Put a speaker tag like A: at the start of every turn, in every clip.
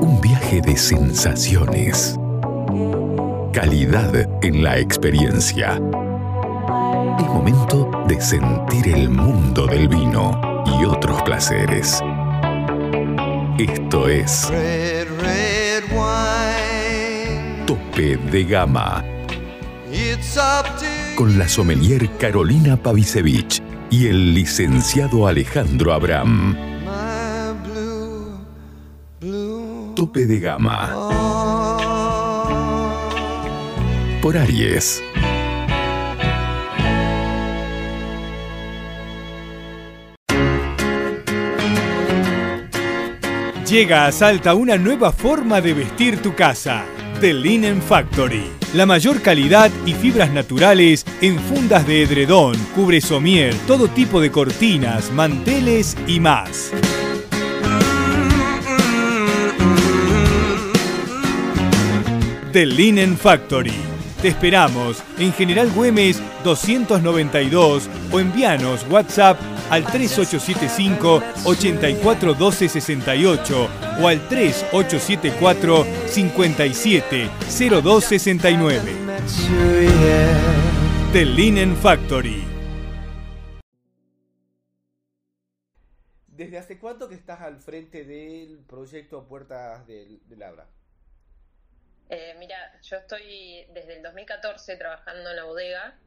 A: Un viaje de sensaciones. Calidad en la experiencia. Es momento de sentir el mundo del vino y otros placeres. Esto es
B: Red, red wine.
A: Tope de Gama
B: It's up to
A: con la sommelier Carolina Pavisevich y el licenciado Alejandro Abram. De Gama por Aries.
C: Llega a Salta una nueva forma de vestir tu casa. The Linen Factory. La mayor calidad y fibras naturales en fundas de edredón, cubre somier, todo tipo de cortinas, manteles y más. The Linen Factory. Te esperamos en General Güemes 292 o envíanos WhatsApp al 3875 841268 o al 3874 570269.
B: Luxury hair.
C: The Linen Factory.
D: ¿Desde hace cuánto que estás al frente del proyecto Puertas del, del Abra?
E: Eh, mira, yo estoy desde el 2014 trabajando en la bodega.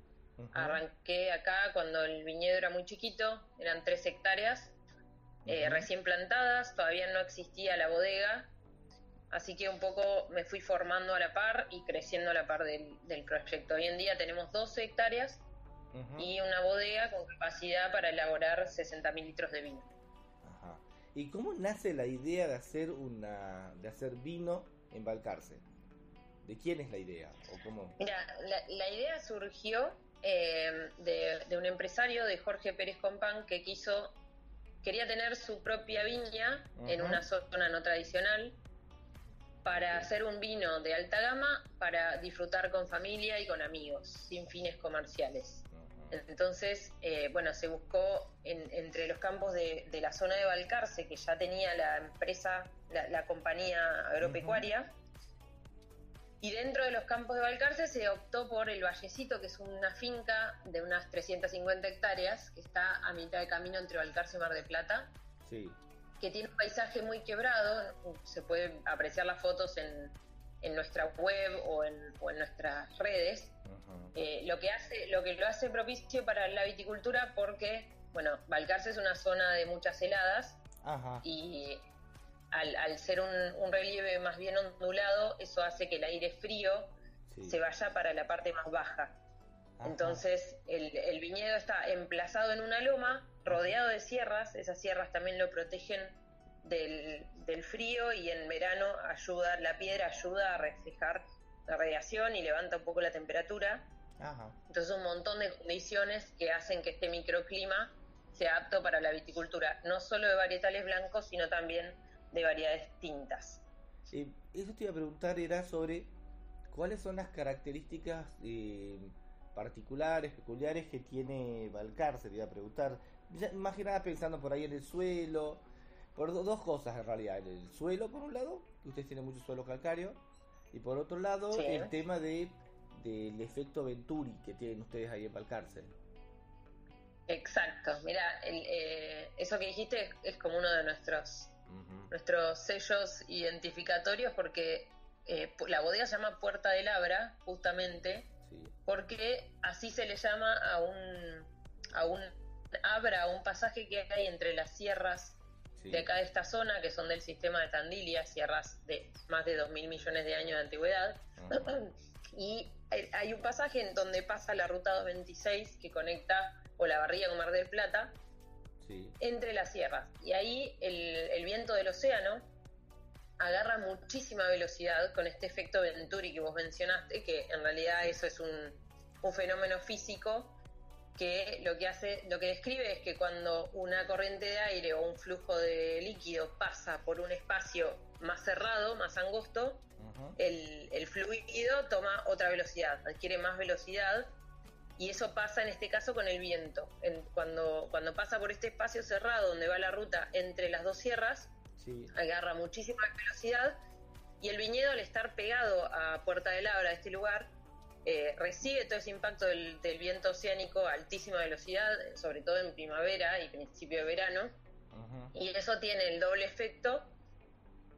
E: Arranqué acá cuando el viñedo era muy chiquito, eran tres hectáreas, eh, recién plantadas, todavía no existía la bodega, así que un poco me fui formando a la par y creciendo a la par del, del proyecto. Hoy en día tenemos 12 hectáreas y una bodega con capacidad para elaborar 60.000 litros de vino.
D: Ajá. ¿Y cómo nace la idea de hacer una de hacer vino en Balcarce? ¿De quién es la idea? ¿O cómo?
E: Mira, la, la idea surgió eh, de, de un empresario, de Jorge Pérez Compán, que quiso, quería tener su propia viña en una zona no tradicional para hacer un vino de alta gama para disfrutar con familia y con amigos, sin fines comerciales. Entonces, eh, bueno, se buscó en- entre los campos de, de la zona de Balcarce, que ya tenía la empresa, la, la compañía agropecuaria, y dentro de los campos de Balcarce se optó por el Vallecito, que es una finca de unas 350 hectáreas, que está a mitad de camino entre Balcarce y Mar de Plata,
D: Sí.
E: que tiene un paisaje muy quebrado, se pueden apreciar las fotos en, en nuestra web o en, o en nuestras redes, eh, lo que hace lo que lo hace propicio para la viticultura porque bueno Balcarce es una zona de muchas heladas
D: Ajá.
E: y al, al ser un, un relieve más bien ondulado eso hace que el aire frío
D: Sí.
E: se vaya para la parte más baja
D: Ajá.
E: entonces el, el viñedo está emplazado en una loma rodeado de sierras esas sierras también lo protegen del, del frío y en verano ayuda la piedra ayuda a reflejar la radiación y levanta un poco la temperatura
D: Ajá.
E: entonces un montón de condiciones que hacen que este microclima sea apto para la viticultura, no solo de varietales blancos, sino también de variedades tintas.
D: Eh, eso te iba a preguntar era sobre cuáles son las características eh, particulares, peculiares que tiene Balcarce, te iba a preguntar. Más que nada pensando por ahí en el suelo, por do- dos cosas en realidad. El suelo, por un lado, que ustedes tienen mucho suelo calcáreo, y por otro lado,
E: Sí.
D: el tema de del efecto Venturi que tienen ustedes ahí en Balcarce.
E: Exacto, mira, el, eh, eso que dijiste es, es como uno de nuestros, Nuestros sellos identificatorios porque eh, la bodega se llama Puerta del Abra, justamente,
D: Sí.
E: porque así se le llama a un, a un abra, a un pasaje que hay entre las sierras
D: sí.
E: de acá de esta zona, que son del sistema de Tandilia, sierras de más de 2.000 millones de años de antigüedad. Y hay- hay un pasaje en donde pasa la ruta 226 que conecta Olavarría con Mar del Plata
D: Sí.
E: entre las sierras. Y ahí el, el viento del océano agarra muchísima velocidad con este efecto Venturi que vos mencionaste, que en realidad eso es un, un fenómeno físico que lo que hace, lo que describe es que cuando una corriente de aire o un flujo de líquido pasa por un espacio más cerrado, más angosto, el, el fluido toma otra velocidad, adquiere más velocidad y eso pasa en este caso con el viento. En- cuando, cuando pasa por este espacio cerrado donde va la ruta entre las dos sierras,
B: Sí.
E: agarra muchísima velocidad y el viñedo al estar pegado a Puerta del Abra, este lugar, eh, recibe todo ese impacto del, del viento oceánico a altísima velocidad, sobre todo en primavera y principio de verano, y eso tiene el doble efecto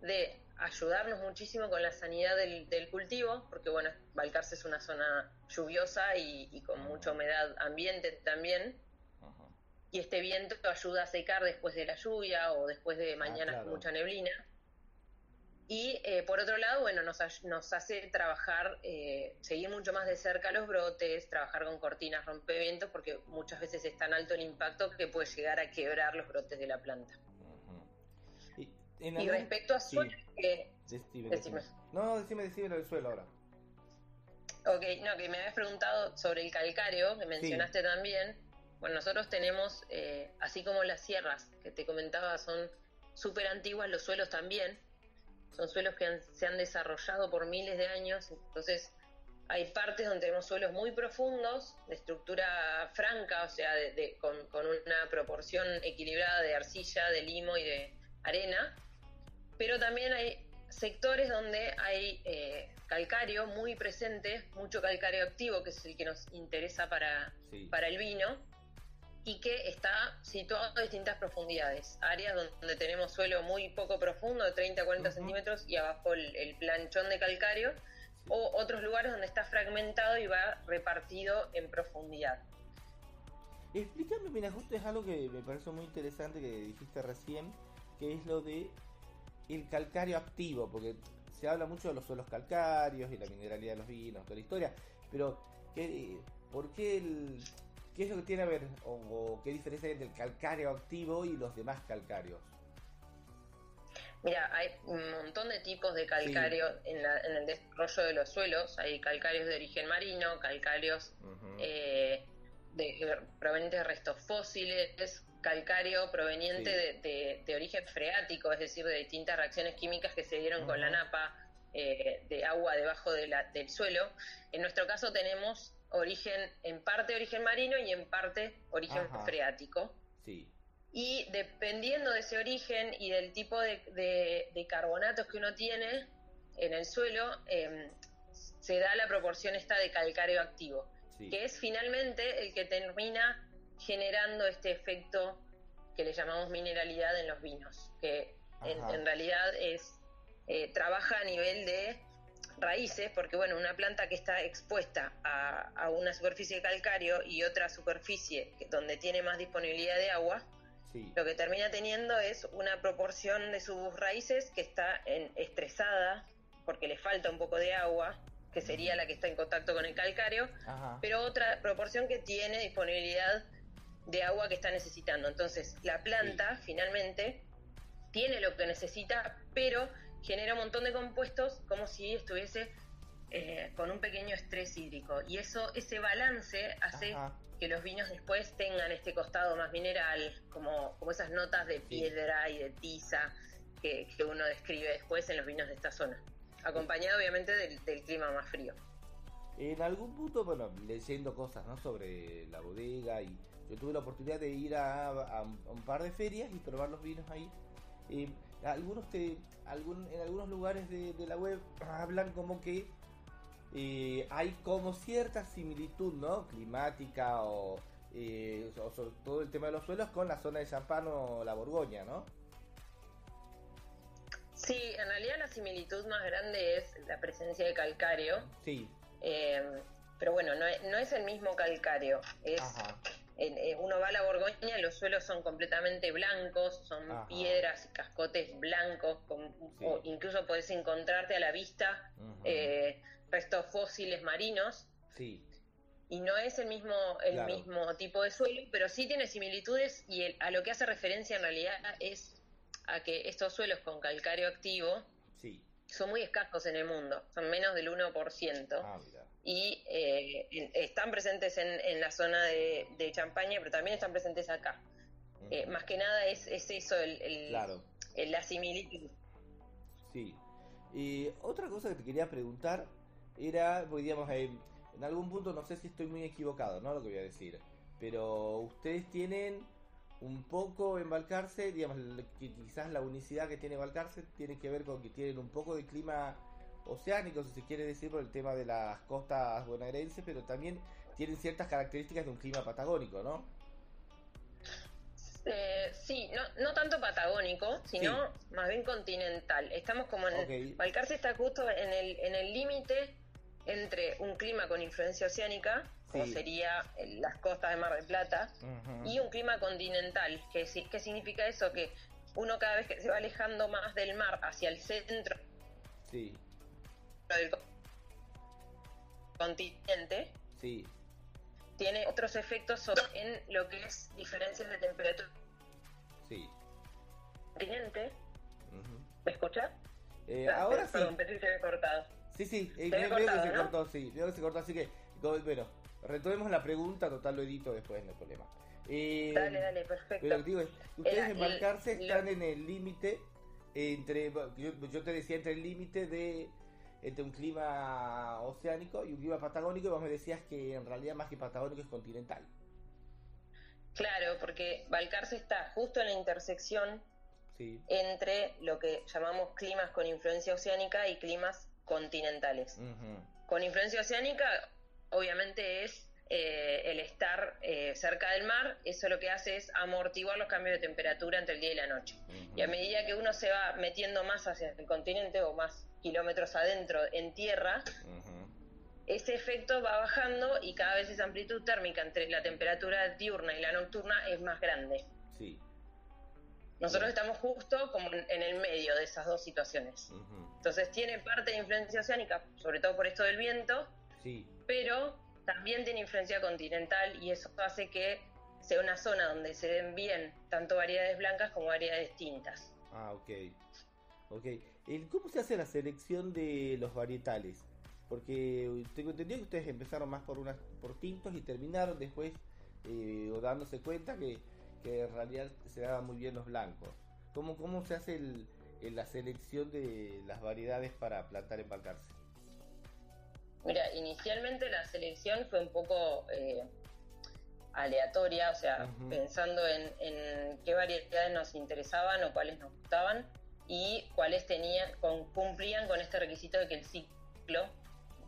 E: de ayudarnos muchísimo con la sanidad del, del cultivo, porque bueno, Balcarce es una zona lluviosa y, y con mucha humedad ambiente también,
B: Ajá.
E: y este viento ayuda a secar después de la lluvia o después de mañanas
B: claro.
E: con mucha neblina. Y eh, por otro lado, bueno, nos, nos hace trabajar, eh, seguir mucho más de cerca los brotes, trabajar con cortinas rompevientos, porque muchas veces es tan alto el impacto que puede llegar a quebrar los brotes de la planta.
B: Y, en
E: Y
B: algún-
E: respecto a
B: sí.
E: suelo, que
B: Decime,
E: Decime.
B: decime. No, decime, decime lo del suelo ahora.
E: Ok, no, que me habías preguntado sobre el calcáreo, que mencionaste también. Bueno, nosotros tenemos, eh, así como las sierras que te comentaba son súper antiguas, los suelos también. Son suelos que han- se han desarrollado por miles de años, entonces hay partes donde tenemos suelos muy profundos, de estructura franca, o sea, de- de- con, con una proporción equilibrada de arcilla, de limo y de arena, pero también hay sectores donde hay eh, calcario muy presente, mucho calcario activo, que es el que nos interesa para,
B: Sí.
E: para el vino, y que está situado a distintas profundidades. Áreas donde tenemos suelo muy poco profundo, de 30 a 40
B: Ujú.
E: centímetros, y abajo el, el planchón de calcario, o otros lugares donde está fragmentado y va repartido en profundidad.
B: Explícame, mira, justo es algo que me pareció muy interesante que dijiste recién, que es lo de el calcario activo, porque se habla mucho de los suelos calcáreos y la mineralidad de los vinos, toda la historia, pero ¿qué, ¿por qué el, qué es lo que tiene a ver o, o qué diferencia hay entre el calcario activo y los demás calcáreos?
E: Mira, hay un montón de tipos de calcario en, la- en el desarrollo de los suelos. Hay calcarios de origen marino, calcarios
B: Ujú.
E: eh, de, provenientes de restos fósiles, calcario proveniente
B: Sí.
E: de, de- de origen freático, es decir, de distintas reacciones químicas que se dieron con la napa eh, de agua debajo de la- del suelo. En nuestro caso tenemos origen, en parte origen marino y en parte origen
B: Ajá.
E: freático.
B: Sí,
E: Y dependiendo de ese origen y del tipo de, de- de carbonatos que uno tiene en el suelo, eh, se da la proporción esta de calcáreo activo,
B: sí.
E: que es finalmente el que termina generando este efecto que le llamamos mineralidad en los vinos, que en, realidad es eh, trabaja a nivel de raíces, porque bueno, una planta que está expuesta a, a una superficie de calcario y otra superficie que- donde tiene más disponibilidad de agua,
B: sí.
E: lo que termina teniendo es una proporción de sus raíces que está en, estresada porque le falta un poco de agua, que sería la que está en contacto con el calcario,
B: Ajá.
E: pero otra proporción que tiene disponibilidad de agua que está necesitando. Entonces, la planta finalmente tiene lo que necesita, pero genera un montón de compuestos como si estuviese eh, con un pequeño estrés hídrico. Y eso, ese balance hace
B: Ajá.
E: que los vinos después tengan este costado más mineral, como, como esas notas de piedra y de tiza que, que uno describe después en los vinos de esta zona. Acompañado obviamente del, del clima más frío.
B: En algún punto, bueno, leyendo cosas ¿no? sobre la bodega y yo tuve la oportunidad de ir a, a un a un par de ferias y probar los vinos ahí. Eh, algunos te, algún, en algunos lugares de, de la web hablan como que eh, hay como cierta similitud, ¿no? Climática o, eh, o sobre todo el tema de los suelos con la zona de Champán o la Borgoña, ¿no?
E: Sí, en realidad la similitud más grande es la presencia de calcario,
B: Sí,
E: eh, pero bueno, no es, no es el mismo calcario. Es,
B: ajá,
E: uno va a la Borgoña, los suelos son completamente blancos, son
B: Ajá.
E: piedras y cascotes blancos, con-
B: Sí.
E: o incluso podés encontrarte a la vista eh, restos fósiles marinos.
B: sí,
E: Y no es el mismo, el
B: Claro.
E: mismo tipo de suelo, pero sí tiene similitudes y el- a lo que hace referencia en realidad es a que estos suelos con calcario activo
B: sí.
E: son muy escasos en el mundo, son menos del 1%.
B: Ah, mira.
E: Y eh, están presentes en, en la zona de, de Champaña, pero también están presentes acá. Eh, más que nada es, es eso, el, el-
B: Claro.
E: el- la similitud.
B: Sí. Y otra cosa que te quería preguntar era, porque digamos, eh, en algún punto no sé si estoy muy equivocado, ¿no? Lo que voy a decir. Pero ustedes tienen un poco en Balcarce, digamos, que quizás la unicidad que tiene Balcarce tiene que ver con que tienen un poco de clima oceánico, si se quiere decir, por el tema de las costas bonaerenses, pero también tienen ciertas características de un clima patagónico, ¿no?
E: Eh, sí, no, no tanto patagónico, sino más bien continental. Estamos como en... Balcarce está justo en el en el límite entre un clima con influencia oceánica, como sería las costas de Mar del Plata, y un clima continental. ¿Qué, ¿Qué significa eso? Que uno cada vez que se va alejando más del mar hacia el centro
B: sí.
E: Del continente,
B: sí
E: tiene otros efectos en lo que es diferencias de temperatura.
B: Sí.
E: Continente. ¿Me escucha?
B: Eh, ah, ahora sí.
E: Perdón, pensé que se había cortado.
B: Sí, sí, eh, veo, que se cortó, sí, veo que se cortó, así que, bueno, retomemos la pregunta, total lo edito después, no hay problema.
E: Eh, dale, dale, perfecto.
B: Pero digo, ustedes en Balcarce están en el límite entre, yo, yo, te decía, entre el límite de entre un clima oceánico y un clima patagónico, y vos me decías que en realidad más que patagónico es continental.
E: Claro, porque Balcarce está justo en la intersección entre lo que llamamos climas con influencia oceánica y climas continentales. Con influencia oceánica, obviamente es eh, el estar eh, cerca del mar, eso lo que hace es amortiguar los cambios de temperatura entre el día y la noche. Y a medida que uno se va metiendo más hacia el continente o más kilómetros adentro en tierra, ese efecto va bajando y cada vez esa amplitud térmica entre la temperatura diurna y la nocturna es más grande.
B: Sí.
E: Nosotros estamos justo como en el medio de esas dos situaciones. Entonces tiene parte de influencia oceánica, sobre todo por esto del viento,
B: sí.
E: pero también tiene influencia continental y eso hace que sea una zona donde se den bien tanto variedades blancas como variedades tintas.
B: Ah, ok. Ok. ¿Cómo se hace la selección de los varietales? Porque tengo entendido que ustedes empezaron más por unas por tintos y terminaron después eh, o dándose cuenta que, en realidad se daban muy bien los blancos. ¿Cómo, cómo se hace el, la selección de las variedades para plantar en Balcarce?
E: Mira, inicialmente la selección fue un poco eh, aleatoria, o sea, pensando en, qué variedades nos interesaban o cuáles nos gustaban y cuáles tenían, cumplían con este requisito de que el ciclo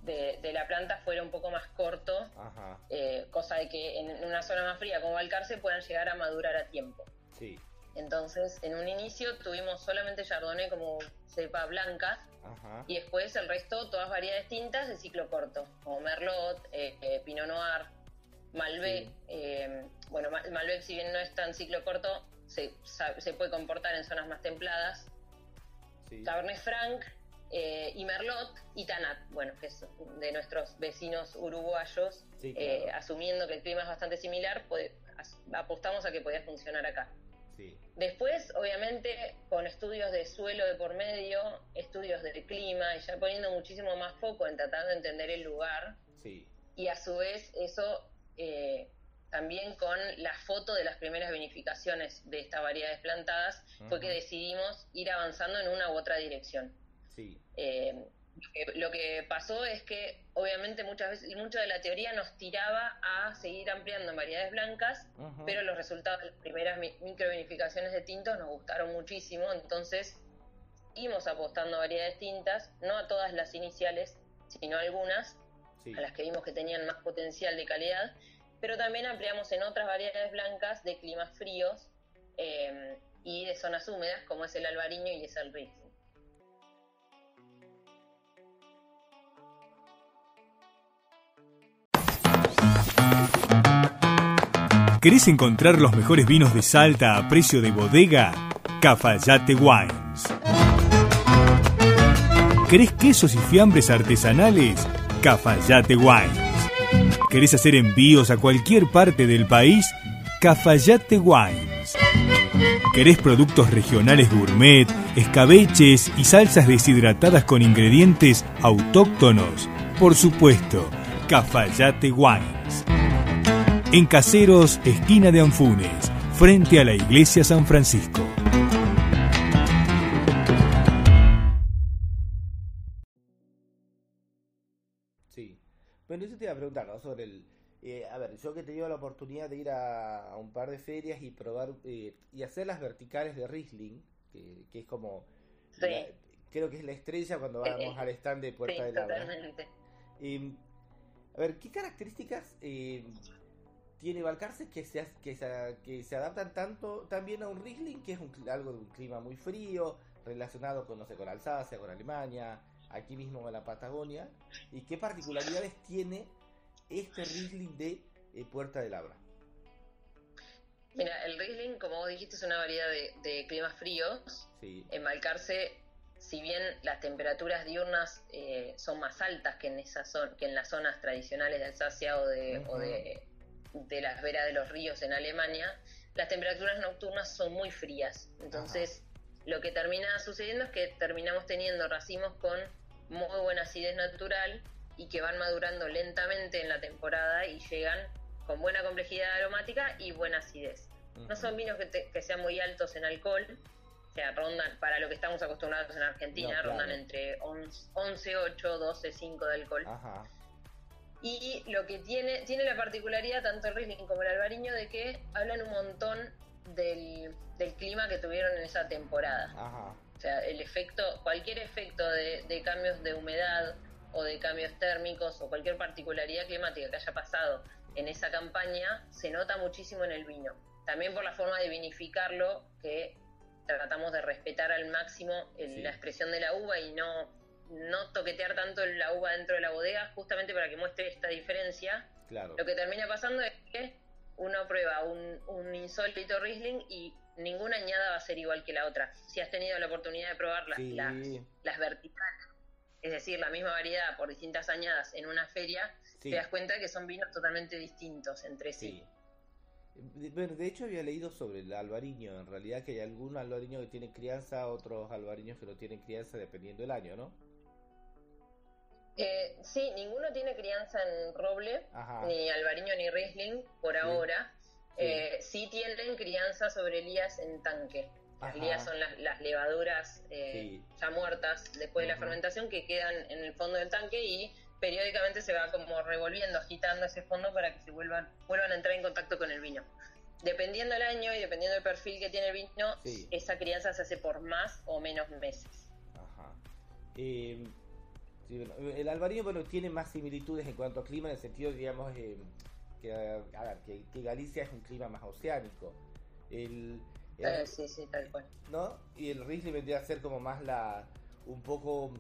E: de, la planta fuera un poco más corto, eh, cosa de que en una zona más fría como Valcarce puedan llegar a madurar a tiempo.
B: Sí.
E: Entonces, en un inicio tuvimos solamente Chardonnay como cepa blanca y después el resto, todas variedades tintas de ciclo corto, como Merlot, eh, eh, Pinot Noir, Malbec. Eh, bueno, Malbec, si bien no es tan ciclo corto, se, se puede comportar en zonas más templadas. Cabernet Franc y Merlot y Tanat, bueno, que es de nuestros vecinos uruguayos, asumiendo que el clima es bastante similar, apostamos a que podía funcionar acá. Después, obviamente, con estudios de suelo de por medio, estudios del clima, y ya poniendo muchísimo más foco en tratar de entender el lugar. Y a su vez, eso eh, también con la foto de las primeras vinificaciones de estas variedades plantadas, fue que decidimos ir avanzando en una u otra dirección.
B: Sí.
E: Eh, lo que pasó es que obviamente muchas veces, mucho de la teoría nos tiraba a seguir ampliando en variedades blancas, pero los resultados de las primeras microvinificaciones de tintos nos gustaron muchísimo, entonces seguimos apostando a variedades tintas, no a todas las iniciales, sino a algunas, a las que vimos que tenían más potencial de calidad, pero también ampliamos en otras variedades blancas de climas fríos eh, y de zonas húmedas, como es el albariño y es el riz.
C: ¿Querés encontrar los mejores vinos de Salta a precio de bodega? Cafayate Wines. ¿Querés quesos y fiambres artesanales? Cafayate Wines. ¿Querés hacer envíos a cualquier parte del país? Cafayate Wines. ¿Querés productos regionales gourmet, escabeches y salsas deshidratadas con ingredientes autóctonos? Por supuesto, Cafayate Wines en Caseros, esquina de Anfunes, frente a la iglesia San Francisco.
B: Preguntar, ¿no? Sobre el, Eh, a ver, yo que he tenido la oportunidad de ir a, un par de ferias y probar eh, y hacer las verticales de Riesling, que, es como, creo que es la estrella cuando vamos al stand de Puerta de Labra. Eh, a ver, ¿qué características eh, tiene Balcarce que se, que, se, que se adaptan tanto también a un Riesling, que es algo de un clima muy frío, relacionado con, no sé, con Alsacia, con Alemania, aquí mismo en la Patagonia? ¿Y qué particularidades tiene este Riesling de eh, Puerta de Labra?
E: Mira, el Riesling, como vos dijiste, es una variedad de, climas fríos. En Balcarce, si bien las temperaturas diurnas eh, son más altas que en, esa que en las zonas tradicionales de Alsacia o de, o de, de las veras de los ríos en Alemania, las temperaturas nocturnas son muy frías. Entonces, lo que termina sucediendo es que terminamos teniendo racimos con muy buena acidez natural y que van madurando lentamente en la temporada y llegan con buena complejidad aromática y buena acidez. No son vinos que, sean muy altos en alcohol, o sea, rondan, para lo que estamos acostumbrados en Argentina, rondan entre 11, 8, 12, 5 de alcohol. Y lo que tiene, tiene la particularidad, tanto el Riesling como el Albariño, de que hablan un montón del, clima que tuvieron en esa temporada. O sea, el efecto, cualquier efecto de cambios de humedad, o de cambios térmicos o cualquier particularidad climática que haya pasado en esa campaña se nota muchísimo en el vino. También por la forma de vinificarlo, que tratamos de respetar al máximo la expresión de la uva y no, no toquetear tanto la uva dentro de la bodega, justamente para que muestre esta diferencia.
B: Claro.
E: Lo que termina pasando es que uno prueba un, un insólito Riesling y ninguna añada va a ser igual que la otra. Si has tenido la oportunidad de probar las, las verticales es decir, la misma variedad por distintas añadas en una feria, te das cuenta que son vinos totalmente distintos entre sí.
B: Bueno, de hecho había leído sobre el albariño, en realidad que hay algún albariño que tiene crianza, otros albariños que no tienen crianza dependiendo del año, ¿no?
E: Eh, sí, ninguno tiene crianza en roble, ni albariño ni riesling por ahora. Eh, sí tienen crianza sobre elías en tanque. Las lías son las, levaduras eh, ya muertas después de la fermentación que quedan en el fondo del tanque y periódicamente se va como revolviendo, agitando ese fondo para que se vuelvan, vuelvan a entrar en contacto con el vino. Dependiendo del año y dependiendo del perfil que tiene el vino, esa crianza se hace por más o menos meses.
B: Ajá. Eh, el albarino bueno, tiene más similitudes en cuanto a clima, en el sentido, digamos, eh, que, que, Galicia es un clima más oceánico. El,
E: eh, sí, sí, tal cual.
B: ¿No? Y el Riesling vendría a ser como más la. un poco.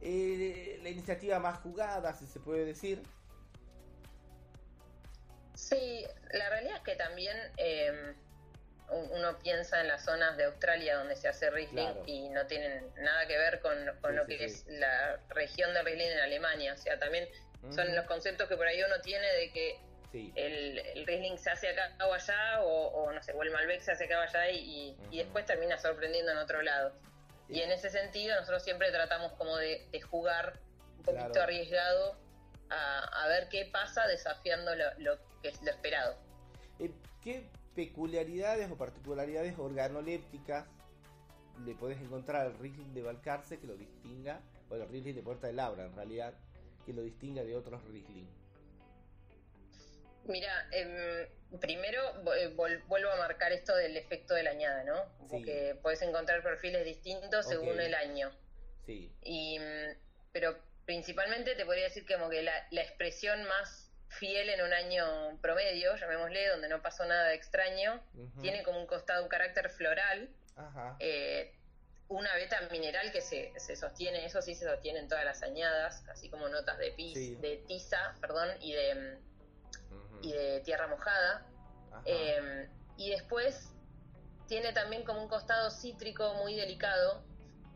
B: Eh, la iniciativa más jugada, si se puede decir.
E: Sí, la realidad es que también em, uno piensa en las zonas de Australia donde se hace Riesling y no tienen nada que ver con, lo que es la región de Riesling en Alemania. O sea, también son los conceptos que por ahí uno tiene de que el, el, Riesling se hace acá o allá, o, no sé, o el Malbec se hace acá o allá y, después termina sorprendiendo en otro lado. Y en ese sentido nosotros siempre tratamos como de, jugar un poquito arriesgado a, ver qué pasa desafiando lo, que es lo esperado.
B: Eh, ¿Qué peculiaridades o particularidades organolépticas le puedes encontrar al Riesling de Balcarce que lo distinga, o el Riesling de Puerta de Labra en realidad, que lo distinga de otros Riesling?
E: Mira, em, primero eh, vuelvo a marcar esto del efecto de la añada, ¿no? Porque puedes encontrar perfiles distintos según el año.
B: Sí.
E: Y, pero principalmente te podría decir que como que la, expresión más fiel en un año promedio, llamémosle, donde no pasó nada de extraño, tiene como un costado, un carácter floral, eh, una beta mineral que se, se, sostiene, eso sí se sostiene en todas las añadas, así como notas de pis, de tiza, perdón, y de y de tierra mojada. Em, y después tiene también como un costado cítrico muy delicado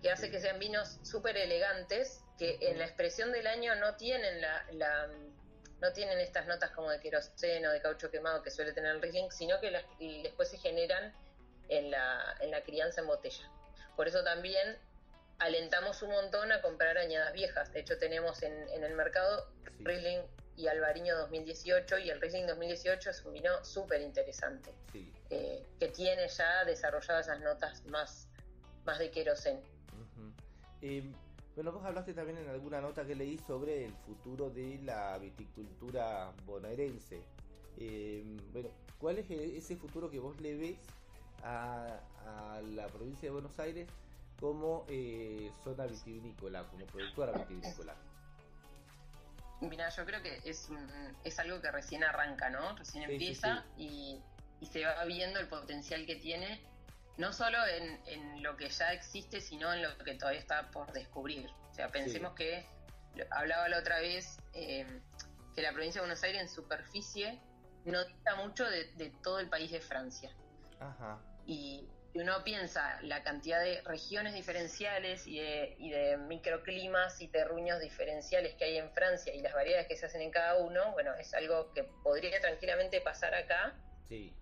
E: que hace que sean vinos súper elegantes que en la expresión del año no tienen la, no tienen estas notas como de queroseno, de caucho quemado que suele tener el Riesling, sino que después se generan en la, en la crianza en botella. Por eso también alentamos un montón a comprar añadas viejas. De hecho, tenemos en, en el mercado Riesling y Albariño 2018 y el Riesling 2018 es un vino súper interesante eh, que tiene ya desarrolladas esas notas más, más de querosen.
B: Eh, Bueno, vos hablaste también en alguna nota que leí sobre el futuro de la viticultura bonaerense. Eh, bueno, ¿cuál es ese futuro que vos le ves a, la provincia de Buenos Aires como eh, zona vitivinícola, como productora vitivinícola?
E: Mira, yo creo que es, es algo que recién arranca, ¿no? Recién empieza Y, y, se va viendo el potencial que tiene, no solo en, en, lo que ya existe, sino en lo que todavía está por descubrir. O sea, pensemos que, hablaba la otra vez, eh, que la provincia de Buenos Aires en superficie no dista mucho de, de todo el país de Francia. Ajá. Y uno piensa la cantidad de regiones diferenciales y de, y de microclimas y terruños diferenciales que hay en Francia y las variedades que se hacen en cada uno, bueno, es algo que podría tranquilamente pasar acá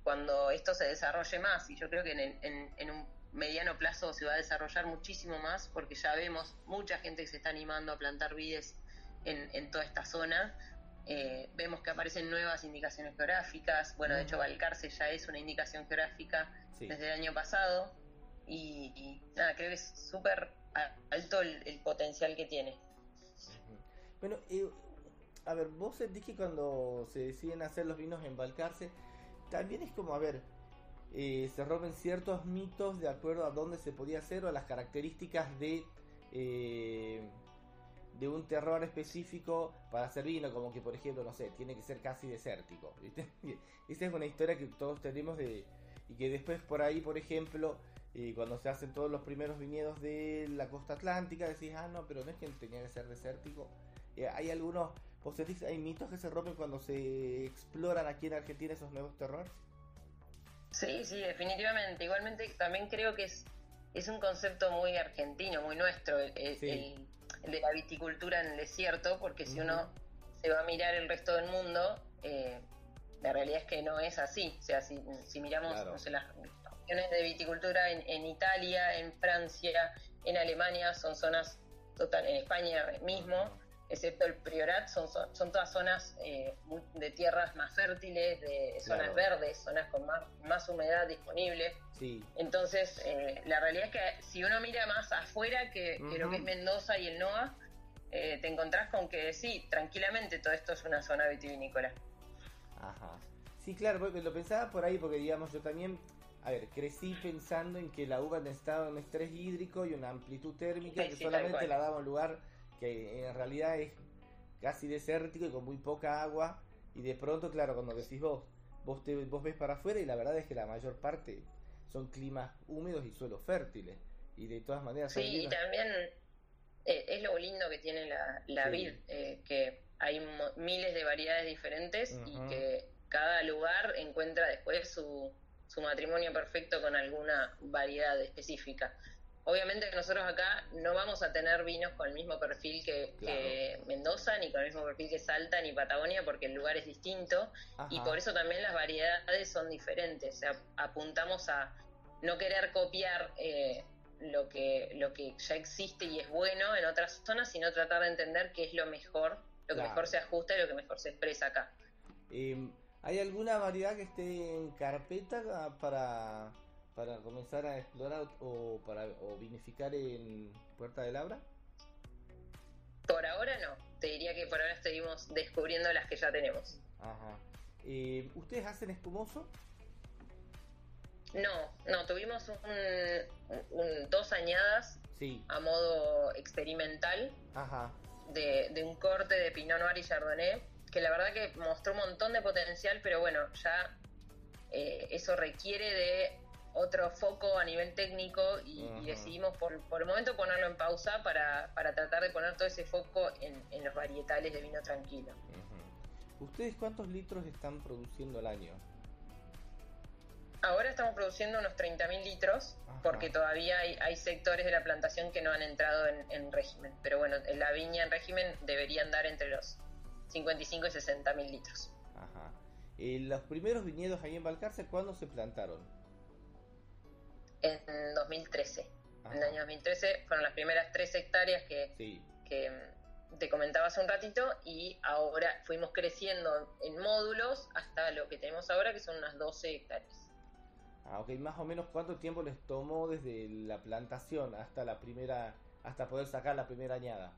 E: cuando esto se desarrolle más. Y yo creo que en, en, un mediano plazo se va a desarrollar muchísimo más porque ya vemos mucha gente que se está animando a plantar vides en, en toda esta zona. Eh, vemos que aparecen nuevas indicaciones geográficas. Bueno, de hecho, Valcarce ya es una indicación geográfica desde el año pasado y, nada, creo que es súper alto el, potencial que tiene.
B: Bueno, a ver, vos sentís que cuando se deciden hacer los vinos en Balcarce, también es como, a ver, eh, se rompen ciertos mitos de acuerdo a dónde se podía hacer o a las características de eh, de un terror específico para hacer vino, como que por ejemplo, no sé, tiene que ser casi desértico. Esa es una historia que todos tenemos de, y que después por ahí, por ejemplo, y cuando se hacen todos los primeros viñedos de la costa atlántica, decís, ah, no, pero no es que tenía que ser desértico. Eh, hay algunos, vos hay mitos que se rompen cuando se exploran aquí en Argentina esos nuevos terrores.
E: Sí, sí, definitivamente. Igualmente también creo que es, es un concepto muy argentino, muy nuestro, el, el, de la viticultura en el desierto, porque si uno se va a mirar el resto del mundo, eh, la realidad es que no es así. O sea, si, miramos las regiones de viticultura en, Italia, en Francia, en Alemania, son zonas total, en España mismo, excepto el Priorat, son, son todas zonas eh, de tierras más fértiles, de zonas verdes, zonas con más, más humedad disponible. Entonces, eh, la realidad es que si uno mira más afuera que, lo que es Mendoza y el NOA, eh, te encontrás con que sí, tranquilamente todo esto es una zona vitivinícola.
B: Ajá. Sí, claro, lo pensaba por ahí, porque digamos, yo también, a ver, crecí pensando en que la uva necesitaba un estrés hídrico y una amplitud térmica que solamente la daba un lugar que en realidad es casi desértico y con muy poca agua. Y de pronto, claro, cuando decís vos, vos, te, vos ves para afuera y la verdad es que la mayor parte son climas húmedos y suelos fértiles. Y de todas maneras...
E: Sí, y también eh, es lo lindo que tiene la, la vid, eh, que hay miles de variedades diferentes y que cada lugar encuentra después su, su matrimonio perfecto con alguna variedad específica. Obviamente nosotros acá no vamos a tener vinos con el mismo perfil que, Mendoza, ni con el mismo perfil que Salta, ni Patagonia, porque el lugar es distinto y por eso también las variedades son diferentes. O sea, apuntamos a no querer copiar eh, lo, que, lo que ya existe y es bueno en otras zonas, sino tratar de entender qué es lo mejor lo que mejor se ajusta y lo que mejor se expresa acá.
B: Em, ¿Hay alguna variedad que esté en carpeta para, para comenzar a explorar o para o vinificar en Puerta del Labra?
E: Por ahora no, te diría que por ahora seguimos descubriendo las que ya tenemos.
B: Ajá. Eh, ¿Ustedes hacen espumoso?
E: No, no, tuvimos un, dos añadas
B: sí.
E: a modo experimental.
B: Ajá
E: de, un corte de Pinot Noir y Chardonnay, que la verdad que mostró un montón de potencial, pero bueno, ya eh, eso requiere de otro foco a nivel técnico y, decidimos por, por, el momento ponerlo en pausa para, para tratar de poner todo ese foco en, en los varietales de vino tranquilo.
B: ¿Ustedes cuántos litros están produciendo al año?
E: Ahora estamos produciendo unos 30.000 litros, porque todavía hay, sectores de la plantación que no han entrado en, régimen. Pero bueno, en la viña en régimen debería andar entre los 55 y 60.000 litros.
B: Ajá. Eh, ¿Los primeros viñedos ahí en Balcarce cuándo se plantaron?
E: En 2013. En el año 2013 fueron las primeras tres hectáreas que, que te comentaba hace un ratito y ahora fuimos creciendo en módulos hasta lo que tenemos ahora que son unas 12 hectáreas.
B: Ah, ok, más o menos cuánto tiempo les tomó desde la plantación hasta la primera hasta poder sacar la primera añada.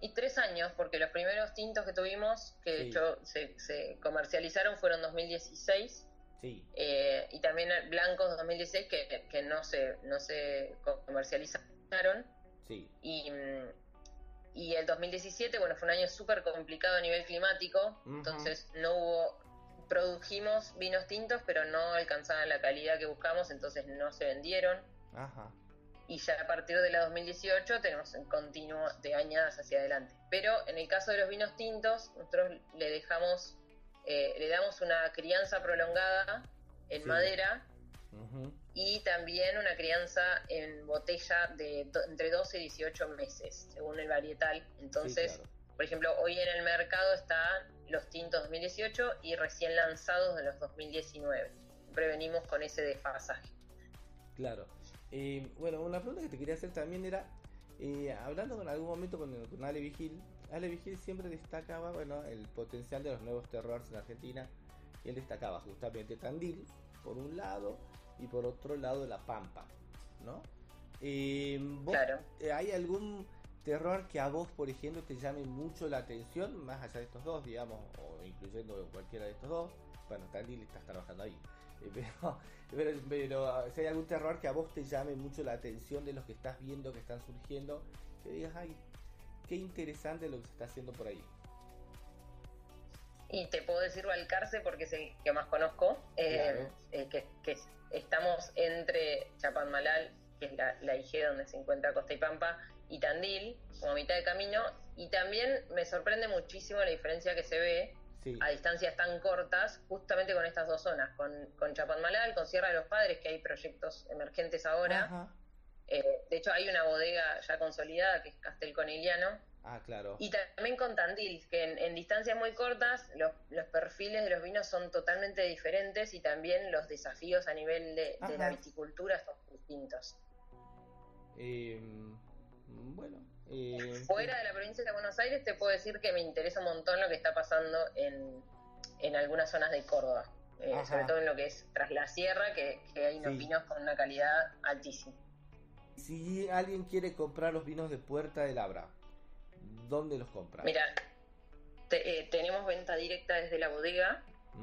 E: Y tres años, porque los primeros tintos que tuvimos, que de hecho se, se, comercializaron, fueron 2016. Sí. Eh, y también blancos 2016 que, que no, se, no se comercializaron. Sí. Y, y el 2017, bueno, fue un año súper complicado a nivel climático, entonces no hubo, produjimos vinos tintos, pero no alcanzaban la calidad que buscamos, entonces no se vendieron. Ajá y ya a partir de la 2018 tenemos un continuo de añadas hacia adelante. Pero en el caso de los vinos tintos, nosotros le dejamos, eh, le damos una crianza prolongada en madera y también una crianza en botella de entre 12 y 18 meses, según el varietal. Entonces, por ejemplo, hoy en el mercado están los tintos 2018 y recién lanzados de los 2019. Prevenimos con ese desfasaje.
B: Claro. Eh, bueno, una pregunta que te quería hacer también era, eh, hablando en algún momento con, con, Ale Vigil, Ale Vigil siempre destacaba bueno, el potencial de los nuevos terrores en Argentina. Y él destacaba justamente Tandil, por un lado, y por otro lado La Pampa, ¿no? Eh, claro. ¿Hay algún terror que a vos, por ejemplo, te llame mucho la atención, más allá de estos dos, digamos, o incluyendo cualquiera de estos dos? Bueno, Tandil estás trabajando ahí. Pero, pero, si hay algún terror que a vos te llame mucho la atención de los que estás viendo que están surgiendo, que digas, ay, qué interesante lo que se está haciendo por ahí.
E: Y te puedo decir Valcarce porque es el que más conozco, eh, eh, que, estamos entre Chapadmalal, que es la, la IG donde se encuentra Costa y Pampa, y Tandil, como mitad de camino, y también me sorprende muchísimo la diferencia que se ve a distancias tan cortas, justamente con estas dos zonas, con, con Chapadmalal, con Sierra de los Padres, que hay proyectos emergentes ahora. Eh, de hecho, hay una bodega ya consolidada que es Castel Coniliano.
B: Ah, claro.
E: Y también con Tandil, que en, distancias muy cortas los, los, perfiles de los vinos son totalmente diferentes y también los desafíos a nivel de, la viticultura son distintos.
B: Em, bueno,
E: eh, Fuera de la provincia de Buenos Aires te puedo decir que me interesa un montón lo que está pasando en, en algunas zonas de Córdoba, eh, sobre todo en lo que es tras la sierra, que, hay unos vinos con una calidad altísima.
B: Si alguien quiere comprar los vinos de Puerta del Labra, ¿dónde los compra?
E: Mira, eh, tenemos venta directa desde la bodega,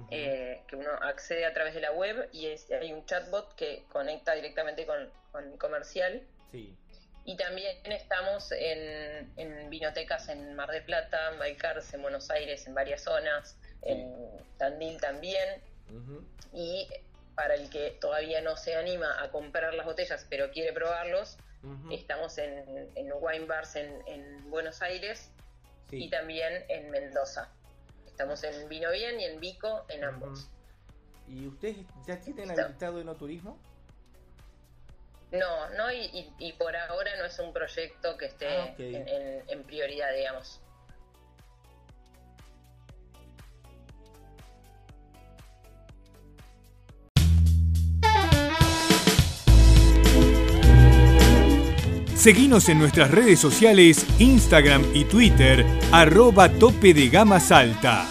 E: que uno accede a través de la web y hay un chatbot que conecta directamente con, con comercial. Sí. Y también estamos en, en vinotecas en Mar del Plata, en Balcarce, en Buenos Aires, en varias zonas, en Tandil también. Y para el que todavía no se anima a comprar las botellas, pero quiere probarlos, estamos en, en wine bars en, Buenos Aires y también en Mendoza. Estamos en Vino Bien y en Vico, en ambos.
B: ¿Y ustedes ya tienen habilitado enoturismo?
E: No, no, y, por ahora no es un proyecto que esté ah, en, prioridad, digamos.
C: Seguimos en nuestras redes sociales, Instagram y Twitter, arroba tope de gama salta.